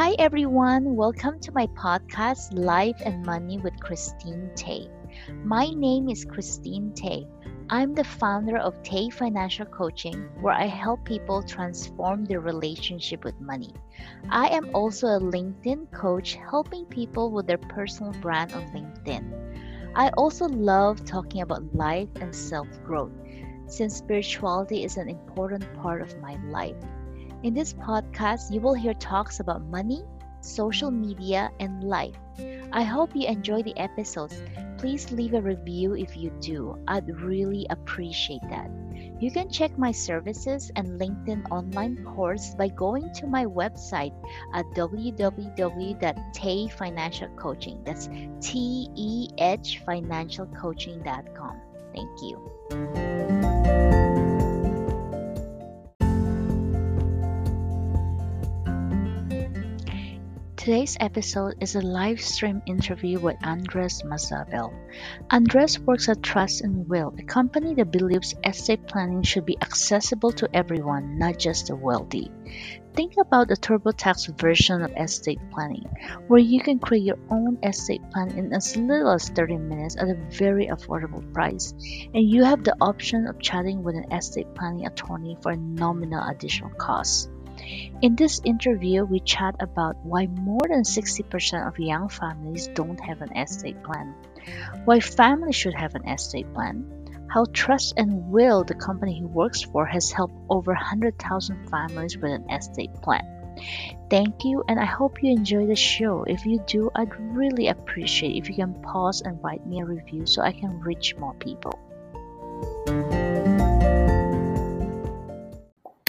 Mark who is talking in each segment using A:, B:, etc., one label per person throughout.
A: Hi, everyone. Welcome to my podcast, Life and Money with Christine Teh. My name is Christine Teh. I'm the founder of Teh Financial Coaching, where I help people transform their relationship with money. I am also a LinkedIn coach, helping people with their personal brand on LinkedIn. I also love talking about life and self growth, since spirituality is an important part of my life. In this podcast, you will hear talks about money, social media, and life. I hope you enjoy the episodes. Please leave a review if you do. I'd really appreciate that. You can check my services and LinkedIn online course by going to my website at www.tehfinancialcoaching. That's T E H financialcoaching.com. Thank you. Today's episode is a live stream interview with Andres Mazabel. Andres works at Trust and Will, a company that believes estate planning should be accessible to everyone, not just the wealthy. Think about a TurboTax version of estate planning, where you can create your own estate plan in as little as 30 minutes at a very affordable price, and you have the option of chatting with an estate planning attorney for a nominal additional cost. In this interview, we chat about why more than 60% of young families don't have an estate plan, why families should have an estate plan, how Trust and Will, the company he works for, has helped over 100,000 families with an estate plan. Thank you, and I hope you enjoy the show. If you do, I'd really appreciate if you can pause and write me a review so I can reach more people.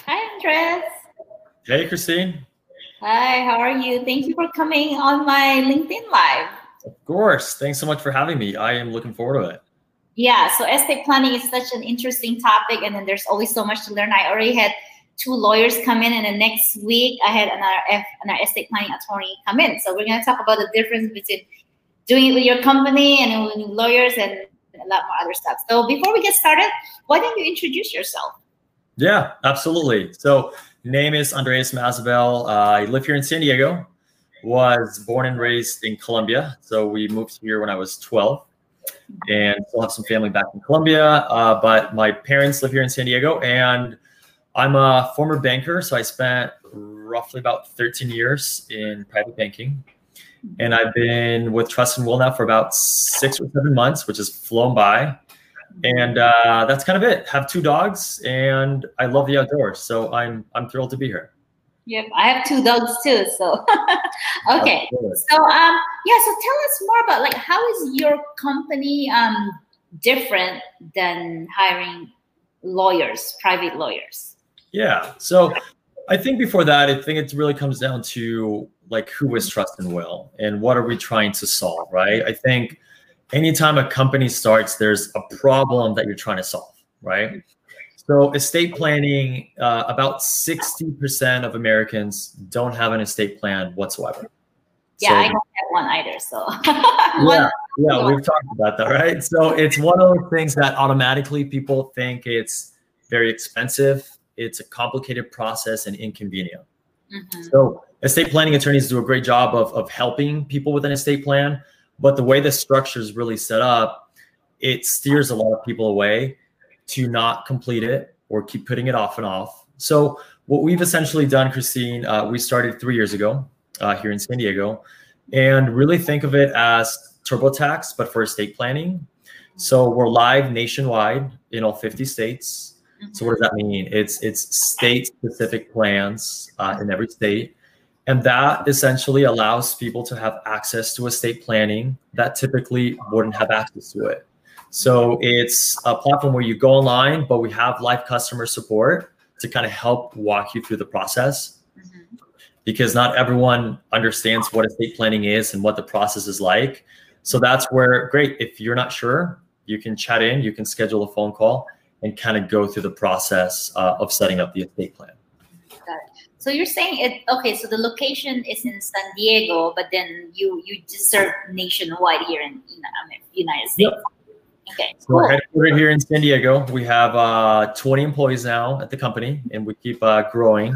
A: Hi, Andres.
B: Hey, Christine.
A: Hi, how are you? Thank you for coming on my LinkedIn Live.
B: Of course. Thanks so much for having me. I am looking forward to it.
A: Yeah, so estate planning is such an interesting topic, and then there's always so much to learn. I already had two lawyers come in, and the next week I had another F, another estate planning attorney come in. So we're going to talk about the difference between doing it with your company and with lawyers and a lot more other stuff. So before we get started, why don't you introduce yourself?
B: Yeah, absolutely. So Name is Andreas Mazabel. Uh, I live here in San Diego. Was born and raised in Colombia. So we moved here when I was 12 and still have some family back in Colombia. Uh, but my parents live here in San Diego and I'm a former banker. So I spent roughly about 13 years in private banking. And I've been with Trust and Will now for about six or seven months, which has flown by and uh, that's kind of it. Have two dogs, and I love the outdoors, so I'm I'm thrilled to be here.
A: Yep, I have two dogs too. So okay, so um, yeah. So tell us more about like how is your company um different than hiring lawyers, private lawyers?
B: Yeah. So I think before that, I think it really comes down to like who is trust and will, and what are we trying to solve, right? I think anytime a company starts, there's a problem that you're trying to solve, right? So estate planning, uh, about 60% of Americans don't have an estate plan whatsoever.
A: Yeah, so, I don't have one either. So
B: yeah, yeah, we've talked about that, right? So it's one of those things that automatically people think it's very expensive. It's a complicated process and inconvenient. Mm-hmm. So estate planning attorneys do a great job of, of helping people with an estate plan but the way the structure is really set up, it steers a lot of people away to not complete it or keep putting it off and off. So what we've essentially done, Christine, uh, we started three years ago uh, here in San Diego, and really think of it as TurboTax, but for estate planning. So we're live nationwide in all 50 states. So what does that mean? It's it's state specific plans uh, in every state. And that essentially allows people to have access to estate planning that typically wouldn't have access to it. So it's a platform where you go online, but we have live customer support to kind of help walk you through the process. Mm-hmm. Because not everyone understands what estate planning is and what the process is like. So that's where, great, if you're not sure, you can chat in, you can schedule a phone call and kind of go through the process uh, of setting up the estate plan.
A: So you're saying it okay? So the location is in San Diego, but then you you just serve nationwide here in, in United States. Yep. Okay.
B: So cool. we're headquartered here in San Diego. We have uh, 20 employees now at the company, and we keep uh, growing.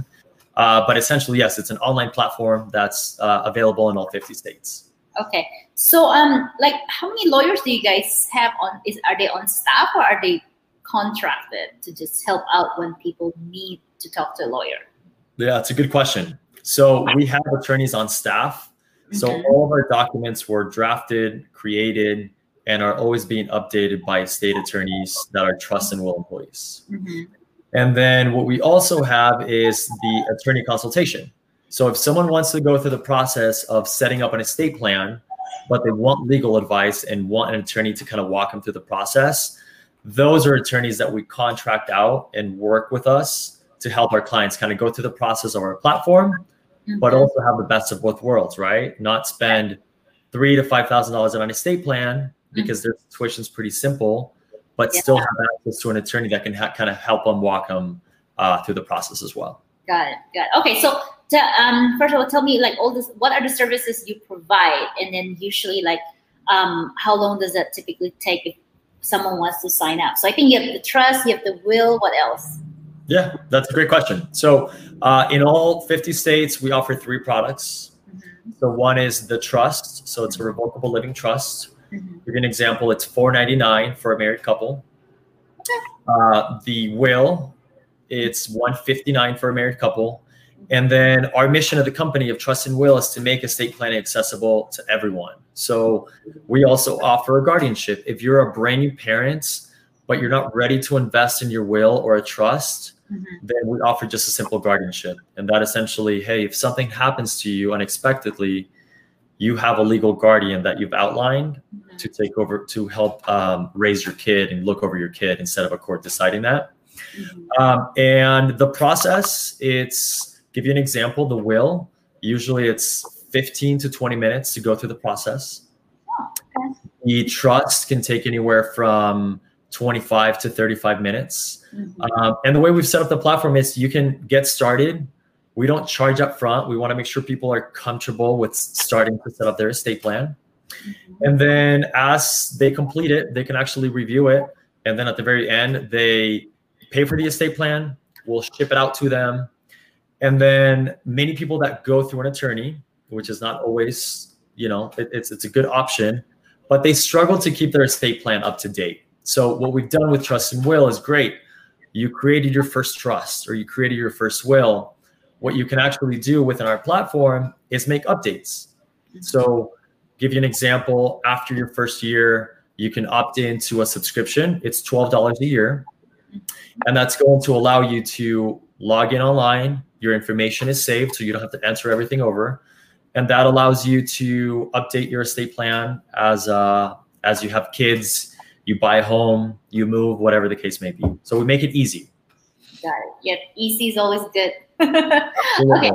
B: Uh, but essentially, yes, it's an online platform that's uh, available in all 50 states.
C: Okay. So, um, like, how many lawyers do you guys have on? Is are they on staff or are they contracted to just help out when people need to talk to a lawyer?
B: Yeah, it's a good question. So we have attorneys on staff. So mm-hmm. all of our documents were drafted, created, and are always being updated by state attorneys that are trust and will employees. Mm-hmm. And then what we also have is the attorney consultation. So if someone wants to go through the process of setting up an estate plan, but they want legal advice and want an attorney to kind of walk them through the process, those are attorneys that we contract out and work with us to help our clients kind of go through the process of our platform, mm-hmm. but also have the best of both worlds, right? Not spend three to five thousand dollars on an estate plan because mm-hmm. their situation's pretty simple, but yeah. still have access to an attorney that can ha- kind of help them walk them uh, through the process as well.
C: Got it. Got it. Okay, so to, um, first of all, tell me like all this. What are the services you provide, and then usually like um, how long does that typically take if someone wants to sign up? So I think you have the trust, you have the will. What else?
B: Yeah, that's a great question. So uh, in all 50 states, we offer three products. Mm-hmm. So one is the trust. So it's a revocable living trust. Mm-hmm. Give you an example. It's 4.99 for a married couple. Okay. Uh, the will, it's 159 for a married couple. And then our mission of the company of Trust and Will is to make estate planning accessible to everyone. So we also offer a guardianship. If you're a brand new parent, but you're not ready to invest in your will or a trust, mm-hmm. then we offer just a simple guardianship. And that essentially, hey, if something happens to you unexpectedly, you have a legal guardian that you've outlined mm-hmm. to take over to help um, raise your kid and look over your kid instead of a court deciding that. Mm-hmm. Um, and the process, it's give you an example, the will, usually it's 15 to 20 minutes to go through the process. Oh, okay. The trust can take anywhere from 25 to 35 minutes. Mm-hmm. Um, and the way we've set up the platform is you can get started. We don't charge up front. We want to make sure people are comfortable with starting to set up their estate plan. Mm-hmm. And then as they complete it, they can actually review it. And then at the very end, they pay for the estate plan. We'll ship it out to them. And then many people that go through an attorney, which is not always, you know, it, it's it's a good option, but they struggle to keep their estate plan up to date. So what we've done with trust and will is great. You created your first trust or you created your first will. What you can actually do within our platform is make updates. So give you an example, after your first year, you can opt into a subscription. It's $12 a year. And that's going to allow you to log in online. Your information is saved, so you don't have to enter everything over. And that allows you to update your estate plan as uh, as you have kids you buy a home, you move, whatever the case may be. So we make it easy.
C: Got it. Yep, easy is always good. okay.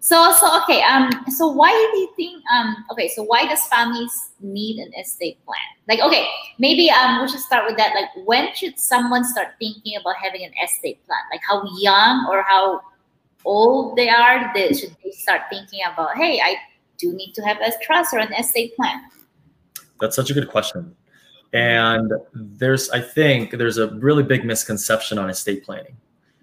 C: So so okay. Um. So why do you think? Um. Okay. So why does families need an estate plan? Like, okay, maybe um we should start with that. Like, when should someone start thinking about having an estate plan? Like, how young or how old they are? They, should they start thinking about? Hey, I do need to have a trust or an estate plan.
B: That's such a good question. And there's, I think, there's a really big misconception on estate planning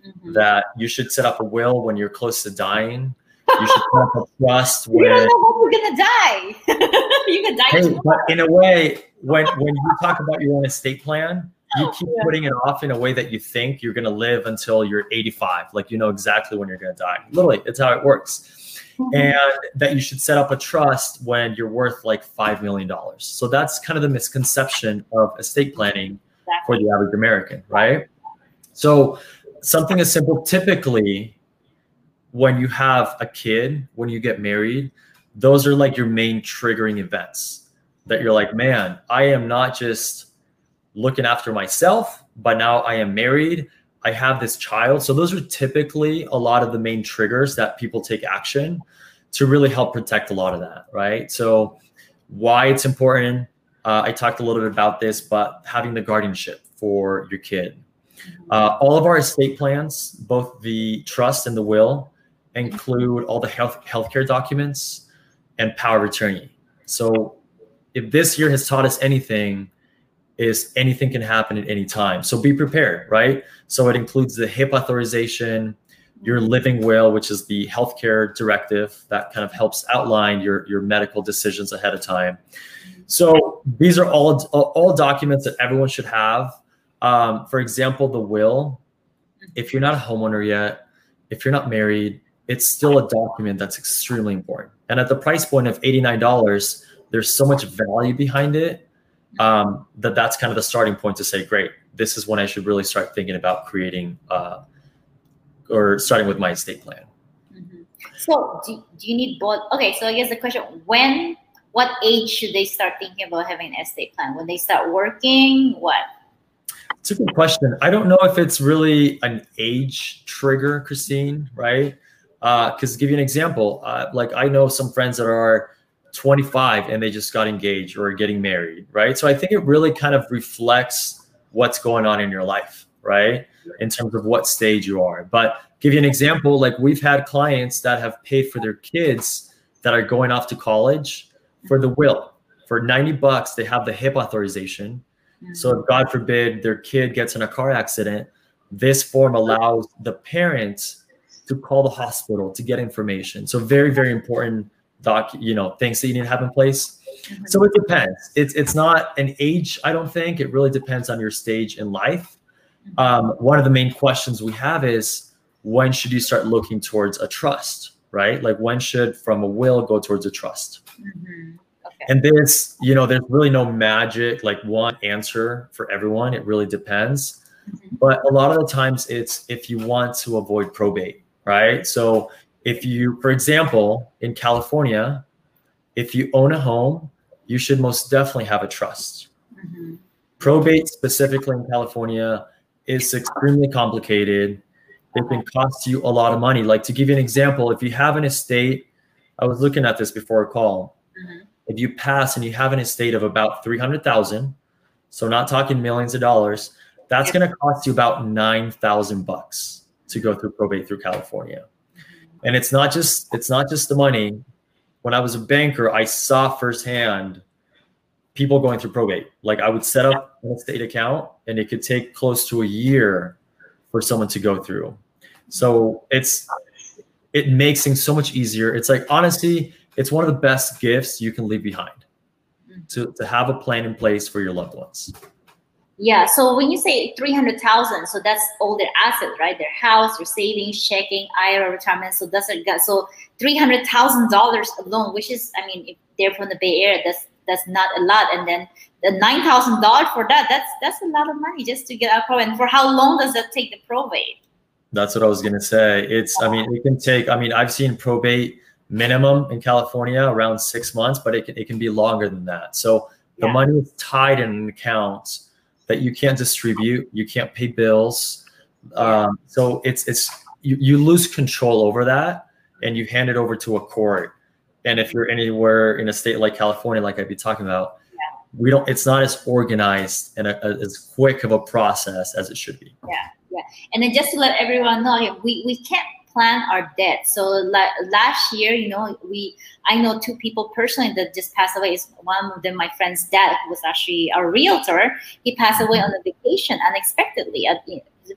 B: mm-hmm. that you should set up a will when you're close to dying. You should set up a trust when
C: you don't know when you're gonna die. you can die. Hey,
B: but in a way, when when you talk about your own estate plan, you keep yeah. putting it off in a way that you think you're going to live until you're 85 like you know exactly when you're going to die literally it's how it works mm-hmm. and that you should set up a trust when you're worth like $5 million. So that's kind of the misconception of estate planning for the average American, right? So something as simple, typically, when you have a kid, when you get married, those are like your main triggering events that you're like, man, I am not just looking after myself, but now I am married. I have this child. So those are typically a lot of the main triggers that people take action to really help protect a lot of that, right? So why it's important, uh, I talked a little bit about this, but having the guardianship for your kid. Uh, all of our estate plans, both the trust and the will, include all the health healthcare documents and power of attorney. So if this year has taught us anything, is anything can happen at any time. So be prepared, right? So it includes the HIPAA authorization, your living will, which is the healthcare directive that kind of helps outline your, your medical decisions ahead of time. So these are all all documents that everyone should have. Um, for example, the will. If you're not a homeowner yet, if you're not married, it's still a document that's extremely important. And at the price point of $89, there's so much value behind it um, that that's kind of the starting point to say, great, this is when I should really start thinking about creating uh, or starting with my estate plan.
C: Mm-hmm. So, do, do you need both? Okay, so I guess the question when, what age should they start thinking about having an estate plan? When they start working, what?
B: It's a good question. I don't know if it's really an age trigger, Christine, right? Because uh, give you an example, uh, like I know some friends that are 25 and they just got engaged or getting married, right? So I think it really kind of reflects what's going on in your life, right? In terms of what stage you are. But give you an example, like we've had clients that have paid for their kids that are going off to college for the will. For 90 bucks, they have the HIPAA authorization. Mm-hmm. So if God forbid their kid gets in a car accident, this form allows the parents to call the hospital to get information. So very, very important doc, you know, things that you need to have in place. Mm-hmm. So it depends. It's it's not an age, I don't think. It really depends on your stage in life. Mm-hmm. Um, one of the main questions we have is when should you start looking towards a trust, right? Like when should from a will go towards a trust? Mm-hmm. Okay. And this, you know, there's really no magic, like one answer for everyone. It really depends. Mm-hmm. But a lot of the times it's if you want to avoid probate, right? So if you, for example, in California, if you own a home, you should most definitely have a trust. Mm-hmm. Probate, specifically in California, is extremely complicated. It can cost you a lot of money. Like to give you an example, if you have an estate, I was looking at this before a call. Mm-hmm. If you pass and you have an estate of about 300,000, so not talking millions of dollars, that's yeah. going to cost you about 9,000 bucks to go through probate through California and it's not just it's not just the money. When i was a banker i saw firsthand people going through probate. Like i would set up an estate account and it could take close to a year for someone to go through. So it's it makes things so much easier. It's like honestly it's one of the best gifts you can leave behind to, to have a plan in place for your loved ones
C: yeah. So when you say 300,000, so that's all their assets, right? Their house, their savings, checking, IRA, retirement. So that's a, so $300,000 alone, which is, I mean, if they're from the Bay Area, that's, that's not a lot. And then the $9,000 for that, that's, that's a lot of money just to get a probate. And for how long does that take the probate?
B: That's what I was going to say. It's, I mean, it can take, I mean, I've seen probate minimum in California around six months, but it can, it can be longer than that. So the yeah. money is tied in an account that you can't distribute, you can't pay bills. Um, so it's it's you, you lose control over that and you hand it over to a court. And if you're anywhere in a state like California, like I'd be talking about, yeah. we don't. It's not as organized and a, a, as quick of a process as it should be.
C: Yeah, yeah. And then just to let everyone know, we we can't plan our debt. So la- last year, you know, we I know two people personally that just passed away. Is one of them my friend's dad, who was actually a realtor. He passed away on a vacation unexpectedly at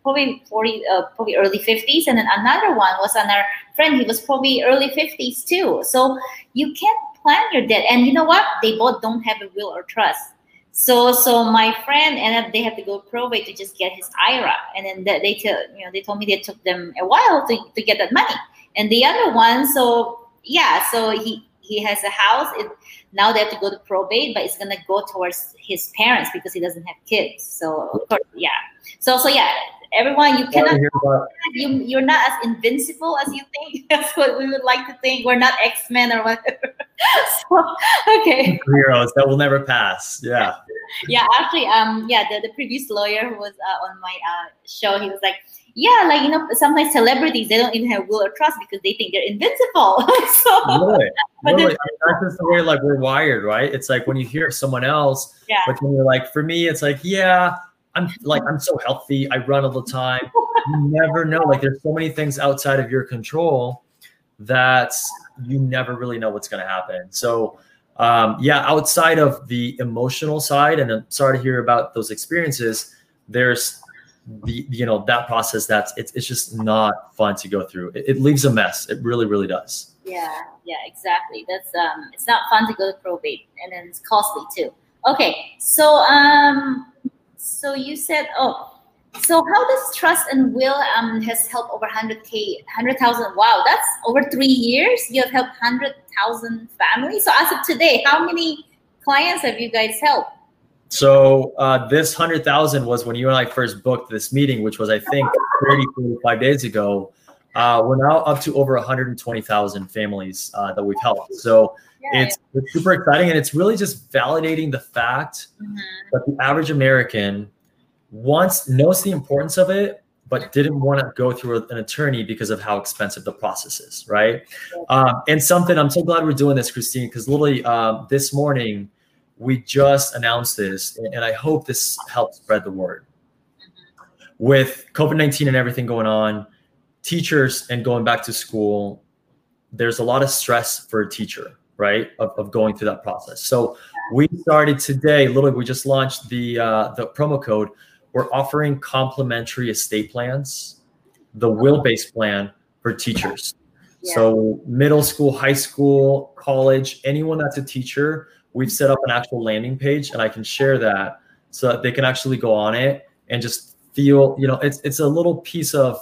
C: probably 40, uh, probably early 50s, and then another one was another friend. He was probably early 50s too. So you can't plan your debt, and you know what? They both don't have a will or trust. So so my friend and they had to go probate to just get his IRA, and then they, they tell you know they told me they took them a while to, to get that money. And the other one, so yeah, so he he has a house. It, now they have to go to probate, but it's gonna go towards his parents because he doesn't have kids. So of course, yeah. So so yeah, everyone you cannot you you're not as invincible as you think that's what we would like to think we're not x-men or whatever so, okay
B: heroes that will never pass yeah
C: yeah actually um yeah the, the previous lawyer who was uh, on my uh, show he was like yeah like you know sometimes celebrities they don't even have will or trust because they think they're invincible so
B: really? But really? That's just the way like we're wired right it's like when you hear someone else
C: yeah.
B: but when you're like for me it's like yeah I'm like I'm so healthy. I run all the time. You never know. Like there's so many things outside of your control that you never really know what's going to happen. So um, yeah, outside of the emotional side, and I'm sorry to hear about those experiences. There's the you know that process that's it's, it's just not fun to go through it, it leaves a mess it really really does
C: yeah yeah exactly that's um it's not fun to go to probate and then it's costly too okay so um so you said oh so how does trust and will um has helped over 100k 100000 wow that's over three years you have helped 100000 families so as of today how many clients have you guys helped
B: so uh, this hundred thousand was when you and I first booked this meeting, which was I think 30, 45 days ago. Uh, we're now up to over 120,000 families uh, that we've helped. So yeah, it's, yeah. it's, super exciting, and it's really just validating the fact mm-hmm. that the average American wants knows the importance of it, but didn't want to go through an attorney because of how expensive the process is, right? Um, and something I'm so glad we're doing this, Christine, because literally um, this morning we just announced this, and I hope this helps spread the word. With COVID 19 and everything going on, teachers and going back to school, there's a lot of stress for a teacher, right? Of, of going through that process. So we started today, literally, we just launched the uh, the promo code. We're offering complimentary estate plans, the will based plan for teachers. Yeah. So middle school, high school, college, anyone that's a teacher, we've set up an actual landing page and I can share that so that they can actually go on it and just feel, you know, it's it's a little piece of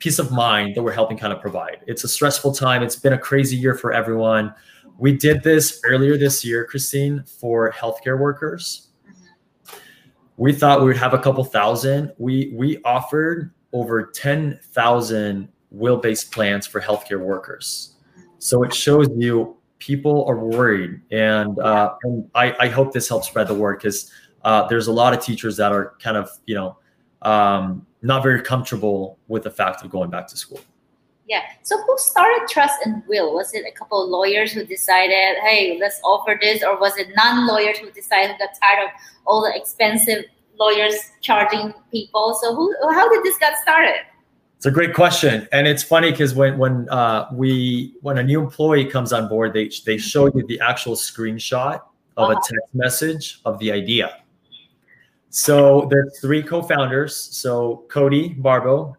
B: peace of mind that we're helping kind of provide. It's a stressful time. It's been a crazy year for everyone. We did this earlier this year, Christine, for healthcare workers. We thought we would have a couple thousand. We we offered over 10,000 will-based plans for healthcare workers. So it shows you people are worried, and, uh, and I, I hope this helps spread the word because uh, there's a lot of teachers that are kind of you know um, not very comfortable with the fact of going back to school.
C: Yeah. So who started Trust and Will? Was it a couple of lawyers who decided, hey, let's offer this, or was it non-lawyers who decided who got tired of all the expensive lawyers charging people? So who? How did this get started?
B: It's a great question, and it's funny because when when uh, we when a new employee comes on board, they they show you the actual screenshot of a text message of the idea. So there's three co-founders. So Cody Barbo,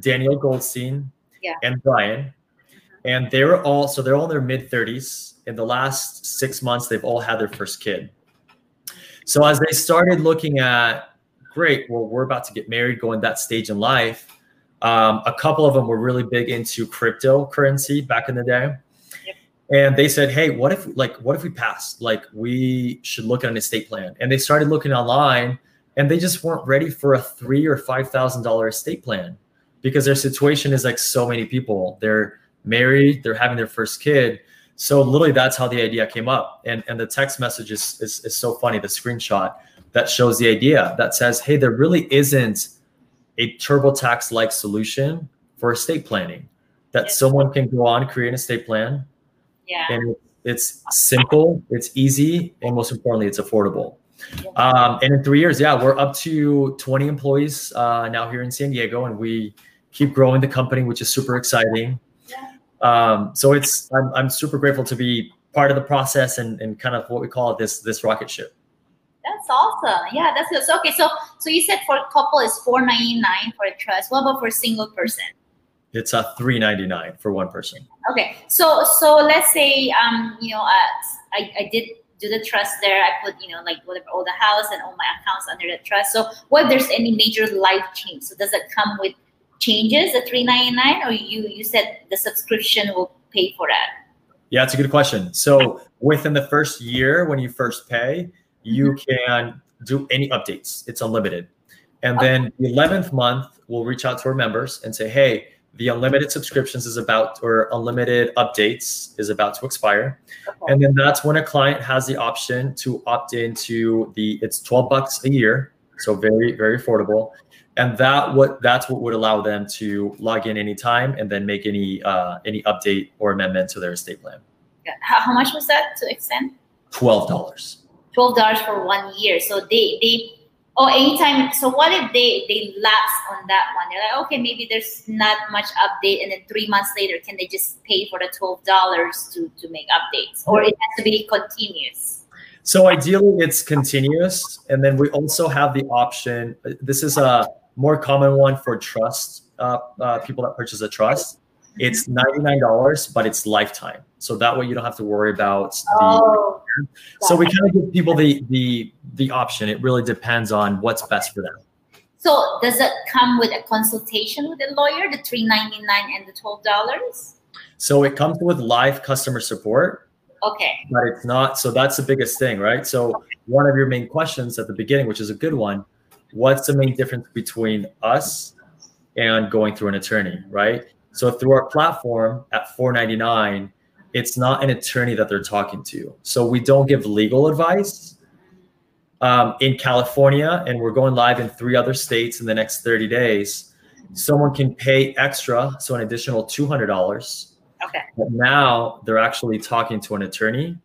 B: Daniel Goldstein,
C: yeah.
B: and Brian, and they were all so they're all in their mid 30s. In the last six months, they've all had their first kid. So as they started looking at, great, well, we're about to get married, going that stage in life um, a couple of them were really big into cryptocurrency back in the day. Yep. And they said, "Hey, what if like what if we pass? Like we should look at an estate plan." And they started looking online, and they just weren't ready for a three or five thousand dollar estate plan because their situation is like so many people. They're married, they're having their first kid. So literally, that's how the idea came up. And and the text message is is, is so funny. The screenshot that shows the idea that says, "Hey, there really isn't." a TurboTax like solution for estate planning that someone can go on, create an estate plan.
C: Yeah.
B: And it's simple, it's easy, and most importantly, it's affordable. Um, and in three years, yeah, we're up to 20 employees uh, now here in San Diego, and we keep growing the company, which is super exciting. Um, so it's I'm, I'm super grateful to be part of the process and, and kind of what we call this this rocket ship.
C: That's awesome. Yeah, that's good. So, okay, so so you said for a couple is four ninety nine for a trust. What about for a single person?
B: It's a three ninety nine for one person.
C: Okay, so so let's say um you know uh, I I did do the trust there. I put you know like whatever all the house and all my accounts under the trust. So what if there's any major life change? So does it come with changes the three ninety nine, or you you said the subscription will pay for that?
B: Yeah, it's a good question. So within the first year, when you first pay, you mm-hmm. can do any updates. It's unlimited. And then the 11th month, we'll reach out to our members and say, hey, the unlimited subscriptions is about, or unlimited updates is about to expire. Okay. And then that's when a client has the option to opt into the, it's 12 bucks a year. So very, very affordable. And that what that's what would allow them to log in anytime and then make any uh, any update or amendment to their estate plan.
C: Yeah. How, how much was that to extend?
B: Twelve dollars
C: twelve dollars for one year. So they they oh anytime. So what if they they lapse on that one? They're like, okay, maybe there's not much update, and then three months later, can they just pay for the twelve dollars to to make updates, or it has to be continuous?
B: So ideally, it's continuous, and then we also have the option. This is a more common one for trust uh, uh, people that purchase a trust. It's ninety nine dollars, but it's lifetime. So that way you don't have to worry about the.
C: Oh,
B: So we kind of give people the the the option. It really depends on what's best for them.
C: so does it come with a consultation with a lawyer, the three ninety nine and the twelve dollars?
B: So it comes with live customer support,
C: Okay.
B: but it's not. So that's the biggest thing, right? So one of your main questions at the beginning, which is a good one, what's the main difference between us and going through an attorney, right? So through our platform at 499, it's not an attorney that they're talking to. So we don't give legal advice. Um, in California, and we're going live in three other states in the next 30 days. Someone can pay extra, so an additional $200
C: Okay.
B: but now they're actually talking to an attorney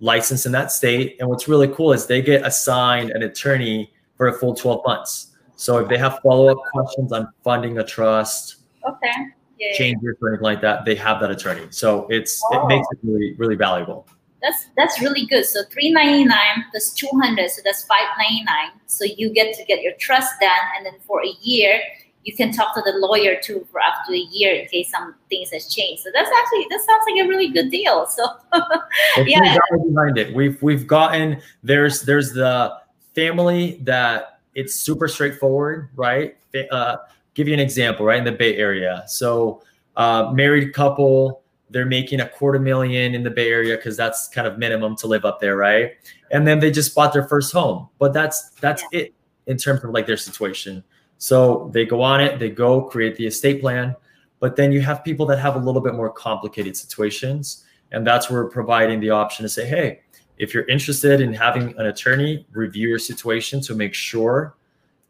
B: licensed in that state. And what's really cool is they get assigned an attorney for a full 12 months. So if they have follow up questions on funding a trust,
C: Okay. Yeah.
B: changes or anything like that, they have that attorney. So it's
C: Oh.
B: it makes it really really valuable.
C: That's that's really good. So three ninety nine plus two hundred, so that's five ninety nine. So you get to get your trust done, and then for a year, you can talk to the lawyer too for up to a year in case some things has changed. So that's actually that sounds like a really good deal. So Yeah.
B: behind it. We've we've gotten there's there's the family that it's super straightforward, right? Uh, give you an example, right in the Bay Area. So uh, married couple, they're making a quarter million in the Bay Area because that's kind of minimum to live up there, right? And then they just bought their first home, but that's that's it in terms of like their situation. So they go on it, they go create the estate plan, but then you have people that have a little bit more complicated situations and that's where providing the option to say, hey, if you're interested in having an attorney review your situation to make sure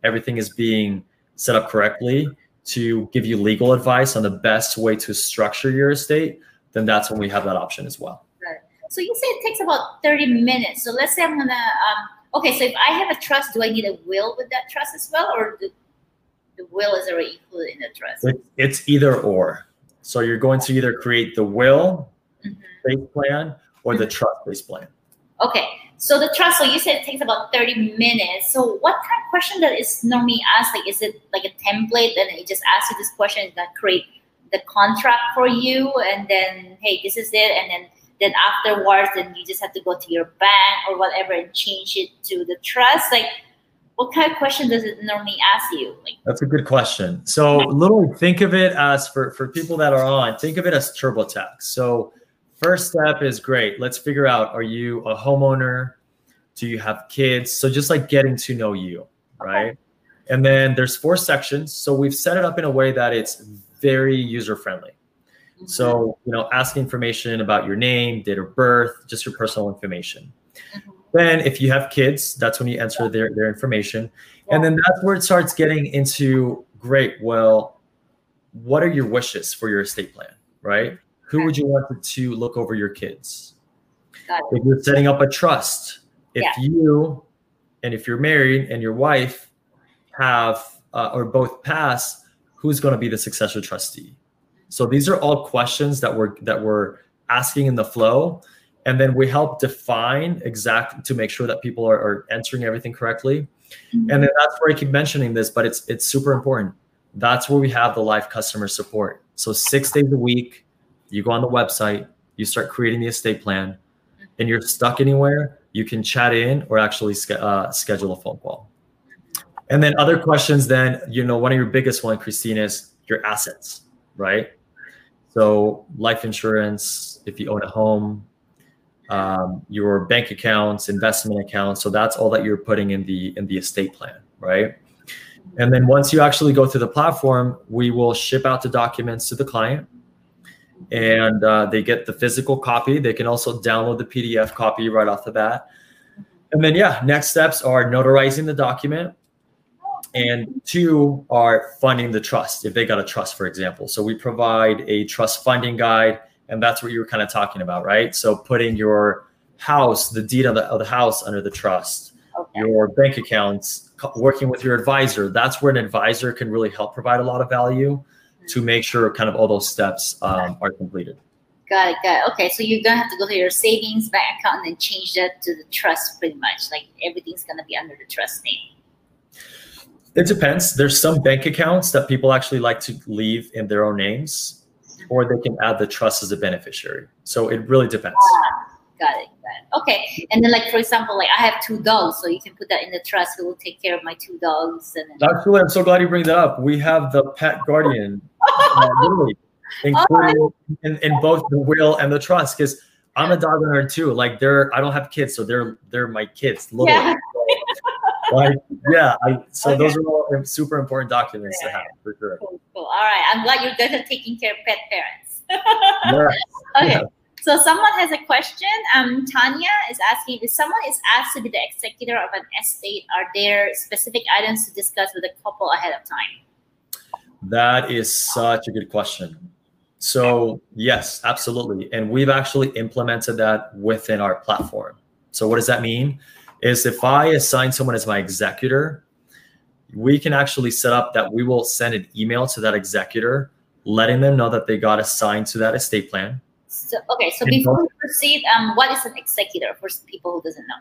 B: everything is being set up correctly, to give you legal advice on the best way to structure your estate, then that's when we have that option as well.
C: so you say it takes about thirty minutes. So let's say I'm gonna um okay, so if I have a trust, do I need a will with that trust as well, or the the will is already included in the trust?
B: It- It's either or. So you're going to either create the will
C: Mhm.
B: based plan or the trust based plan.
C: Okay, so the trust. So you said it takes about thirty minutes. So what kind of question that is normally asked? Like, is it like a template, and it just asks you this question, and then create the contract for you, and then hey, this is it, and then then afterwards, then you just have to go to your bank or whatever and change it to the trust. Like, what kind of question does it normally ask you? Like,
B: That's a good question. So, literally, think of it as for for people that are on, think of it as TurboTax. So, first step is great. Let's figure out: Are you a homeowner? Do you have kids? So, just like getting to know you, right? And then there's four sections. So we've set it up in a way that it's very user friendly. So, you know, ask information about your name, date of birth, just your personal information.
C: Mhm.
B: Then, if you have kids, that's when you enter their, their information. And then that's where it starts getting into great. Well, what are your wishes for your estate plan, right? Who would you want to look over your kids? If you're setting up a trust, if
C: Yeah.
B: you and if you're married and your wife have uh, or both pass, who's going to be the successor trustee? So these are all questions that we're that we're asking in the flow, and then we help define exactly to make sure that people are, are entering everything correctly.
C: Mhm.
B: And then that's where I keep mentioning this, but it's it's super important. That's where we have the live customer support. So six days a week, you go on the website, you start creating the estate plan, and you're stuck anywhere, you can chat in or actually uh, schedule a phone call. And then other questions, then you know one of your biggest one, Christine, is your assets, right? So life insurance, if you own a home, um, your bank accounts, investment accounts. So that's all that you're putting in the in the estate plan, right? And then once you actually go through the platform, we will ship out the documents to the client, and uh, they get the physical copy. They can also download the PDF copy right off the bat. And then yeah, next steps are notarizing the document, and two are funding the trust if they got a trust, for example. So we provide a trust funding guide, and that's what you were kind of talking about, right? So putting your house, the deed of the, of the house under the trust,
C: Okay.
B: your bank accounts, working with your advisor. That's where an advisor can really help provide a lot of value to make sure kind of all those steps um, are completed.
C: Got it, got it. Okay, so you're gonna have to go to your savings bank account and then change that to the trust pretty much. Like everything's gonna be under the trust name.
B: It depends. There's some bank accounts that people actually like to leave in their own names, or they can add the trust as a beneficiary. So it really depends.
C: Ah, got it. Got it. Okay. And then, like for example, like I have two dogs, so you can put that in the trust. Who will take care of my two dogs? And then...
B: actually, I'm so glad you bring that up. We have the pet guardian, uh, literally, included oh. in, in both the will and the trust, because I'm a dog owner too. Like they're, I don't have kids, so they're they're my kids. Literally. Yeah like yeah I, so okay. those are all super important documents yeah. to have for sure
C: cool, cool. all right i'm glad you guys are taking care of pet parents. Yeah. okay yeah. so someone has a question. Um tanya is asking if someone is asked to be the executor of an estate are there specific items to discuss with the couple ahead of time?
B: That is such a good question. So yes absolutely. And we've actually implemented that within our platform. So what does that mean? Is if I assign someone as my executor, we can actually set up that we will send an email to that executor, letting them know that they got assigned to that estate plan.
C: So, okay, so before we proceed, um, what is an executor for people who doesn't know?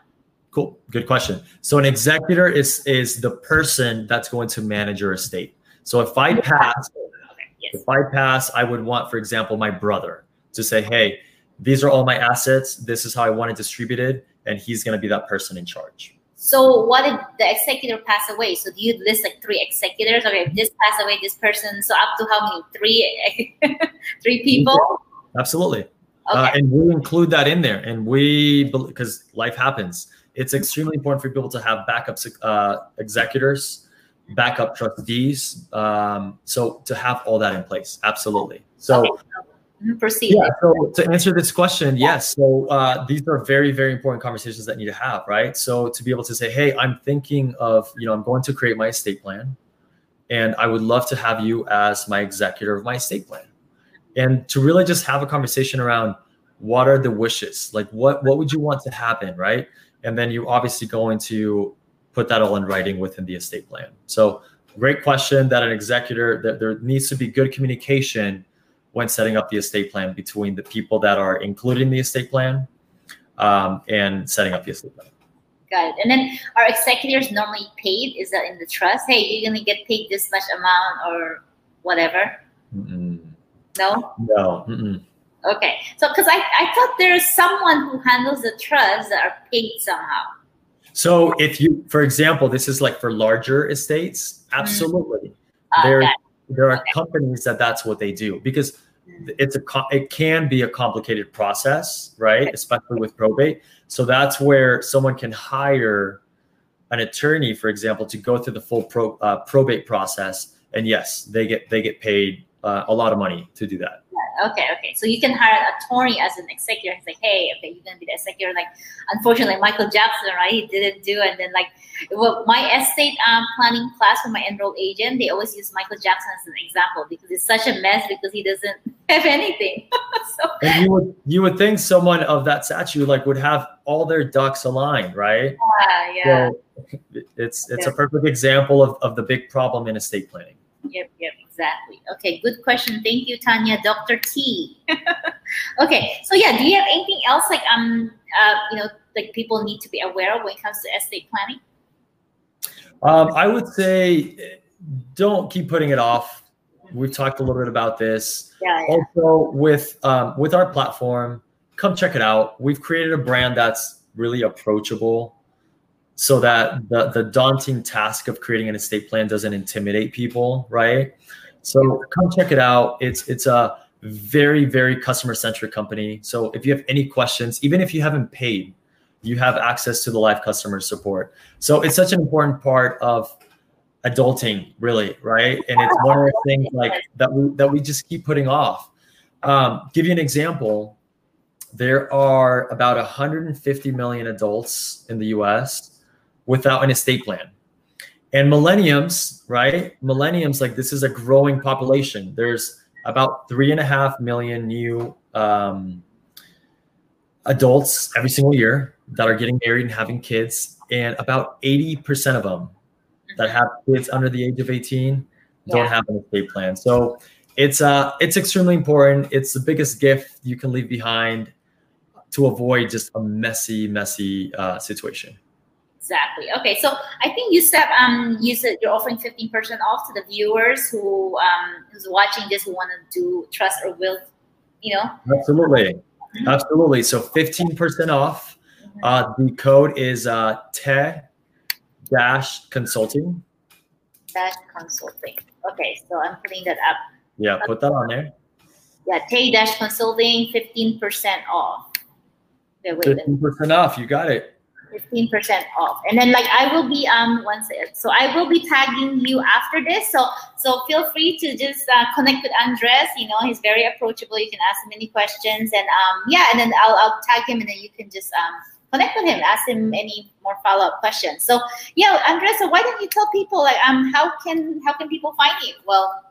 B: Cool, good question. So an executor is is the person that's going to manage your estate. So if I pass, okay, yes. if I pass, I would want, for example, my brother to say, "Hey, these are all my assets. This is how I want it distributed and he's going to be that person in charge.
C: So what if the executor pass away? So do you list like three executors? Okay, if this pass away, this person. So up to how many? Three, three people.
B: Absolutely. Uh, okay. Uh, and we include that in there, and we because life happens. It's extremely important for people to have backup uh, executors, backup trustees. Um, so to have all that in place, absolutely. So. Okay
C: proceed.
B: Yeah. So to answer this question, yes. So uh, these are very, very important conversations that need to have, right? So to be able to say, hey, I'm thinking of, you know, I'm going to create my estate plan, and I would love to have you as my executor of my estate plan, and to really just have a conversation around what are the wishes, like what what would you want to happen, right? And then you're obviously going to put that all in writing within the estate plan. So great question that an executor that there needs to be good communication when setting up the estate plan between the people that are including the estate plan um, and setting up the estate plan.
C: Got it. And then are executors normally paid? Is that in the trust? Hey, you're gonna get paid this much amount or whatever. Mm-mm. No.
B: No. Mm-mm.
C: Okay. So, because I, I thought there's someone who handles the trust that are paid somehow.
B: So, if you, for example, this is like for larger estates, mm. absolutely. Mm. There, there are okay. companies that that's what they do because it's a it can be a complicated process, right? Especially with probate. So that's where someone can hire an attorney, for example, to go through the full pro, uh, probate process. And yes, they get they get paid uh, a lot of money to do that.
C: Okay, okay. So you can hire an attorney as an executor. He's like, hey, okay, you're gonna be the executor. Like, unfortunately, Michael Jackson, right? He didn't do, and then like, well, my estate um, planning class for my enrolled agent, they always use Michael Jackson as an example because it's such a mess because he doesn't have anything.
B: so, and you would you would think someone of that stature like would have all their ducks aligned, right?
C: Yeah, yeah.
B: So it's it's yeah. a perfect example of, of the big problem in estate planning.
C: Yep, yep, exactly. Okay, good question. Thank you, Tanya. Dr. T. okay, so yeah, do you have anything else like um uh you know like people need to be aware of when it comes to estate planning?
B: Um, I would say don't keep putting it off. We've talked a little bit about this.
C: Yeah,
B: yeah. Also, with um, with our platform, come check it out. We've created a brand that's really approachable so that the, the daunting task of creating an estate plan doesn't intimidate people, right? So come check it out. It's it's a very very customer centric company. So if you have any questions, even if you haven't paid, you have access to the live customer support. So it's such an important part of adulting, really, right? And it's one of the things like that we that we just keep putting off. Um, give you an example. There are about 150 million adults in the U.S without an estate plan. And millenniums, right? Millenniums, like this is a growing population. There's about three and a half million new um, adults every single year that are getting married and having kids. And about 80% of them that have kids under the age of 18 don't yeah. have an estate plan. So it's uh it's extremely important. It's the biggest gift you can leave behind to avoid just a messy, messy uh, situation.
C: Exactly. Okay, so I think you said um you said you're offering fifteen percent off to the viewers who um who's watching this who want to do trust or will, you know.
B: Absolutely, mm-hmm. absolutely. So fifteen percent off. Mm-hmm. Uh, the code is uh te dash consulting.
C: Dash consulting. Okay, so I'm putting that up.
B: Yeah, put that on there.
C: Yeah, Teh Dash Consulting, fifteen percent off.
B: Fifteen percent off. You got it.
C: 15% off. And then like i will be um once so i will be tagging you after this. So so feel free to just uh, connect with andres you know he's very approachable you can ask him any questions and um yeah and then i'll, I'll tag him and then you can just um connect with him ask him any more follow-up questions. So yeah andres so why don't you tell people like um how can how can people find you? Well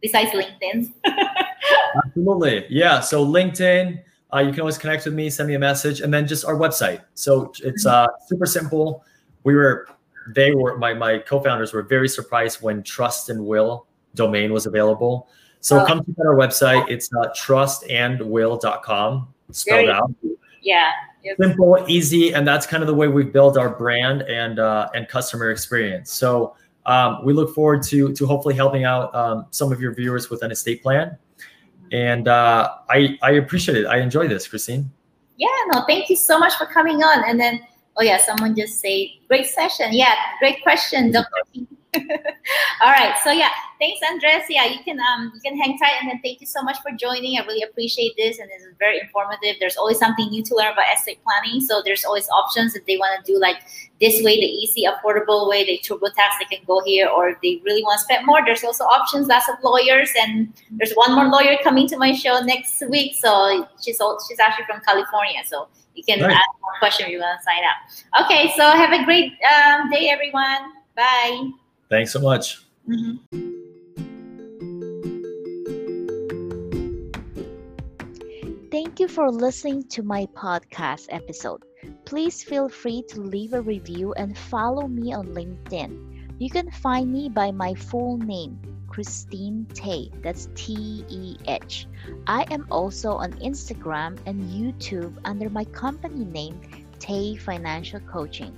C: besides linkedin.
B: Absolutely. Yeah so linkedin uh, you can always connect with me, send me a message, and then just our website. So it's uh, super simple. We were, they were, my, my co-founders were very surprised when Trust and Will domain was available. So oh. come to our website. It's uh, trustandwill.com spelled out.
C: Yeah.
B: Yep. Simple, easy, and that's kind of the way we build our brand and uh, and customer experience. So um, we look forward to to hopefully helping out um, some of your viewers with an estate plan and uh, I I appreciate it. I enjoy this, Christine.
C: Yeah, no, thank you so much for coming on. And then, oh yeah, someone just say great session. Yeah, great question, Dr. All right. So yeah, thanks, Andres. Yeah, you can um you can hang tight and then thank you so much for joining. I really appreciate this and it's very informative. There's always something new to learn about estate planning. So there's always options if they want to do like this way, the easy, affordable way, they TurboTax, they can go here, or if they really want to spend more, there's also options. Lots of lawyers, and there's one more lawyer coming to my show next week. So she's she's actually from California, so you can ask more questions if you want to sign up. Okay, so have a great um, day, everyone. Bye.
B: Thanks so much.
C: Mm-hmm.
A: Thank you for listening to my podcast episode. Please feel free to leave a review and follow me on LinkedIn. You can find me by my full name, Christine Teh. That's T E H. I am also on Instagram and YouTube under my company name, Teh Financial Coaching.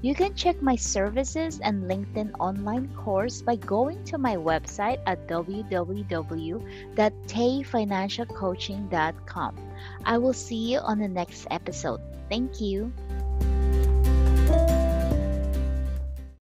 A: You can check my services and LinkedIn online course by going to my website at www.tehfinancialcoaching.com. I will see you on the next episode. Thank you.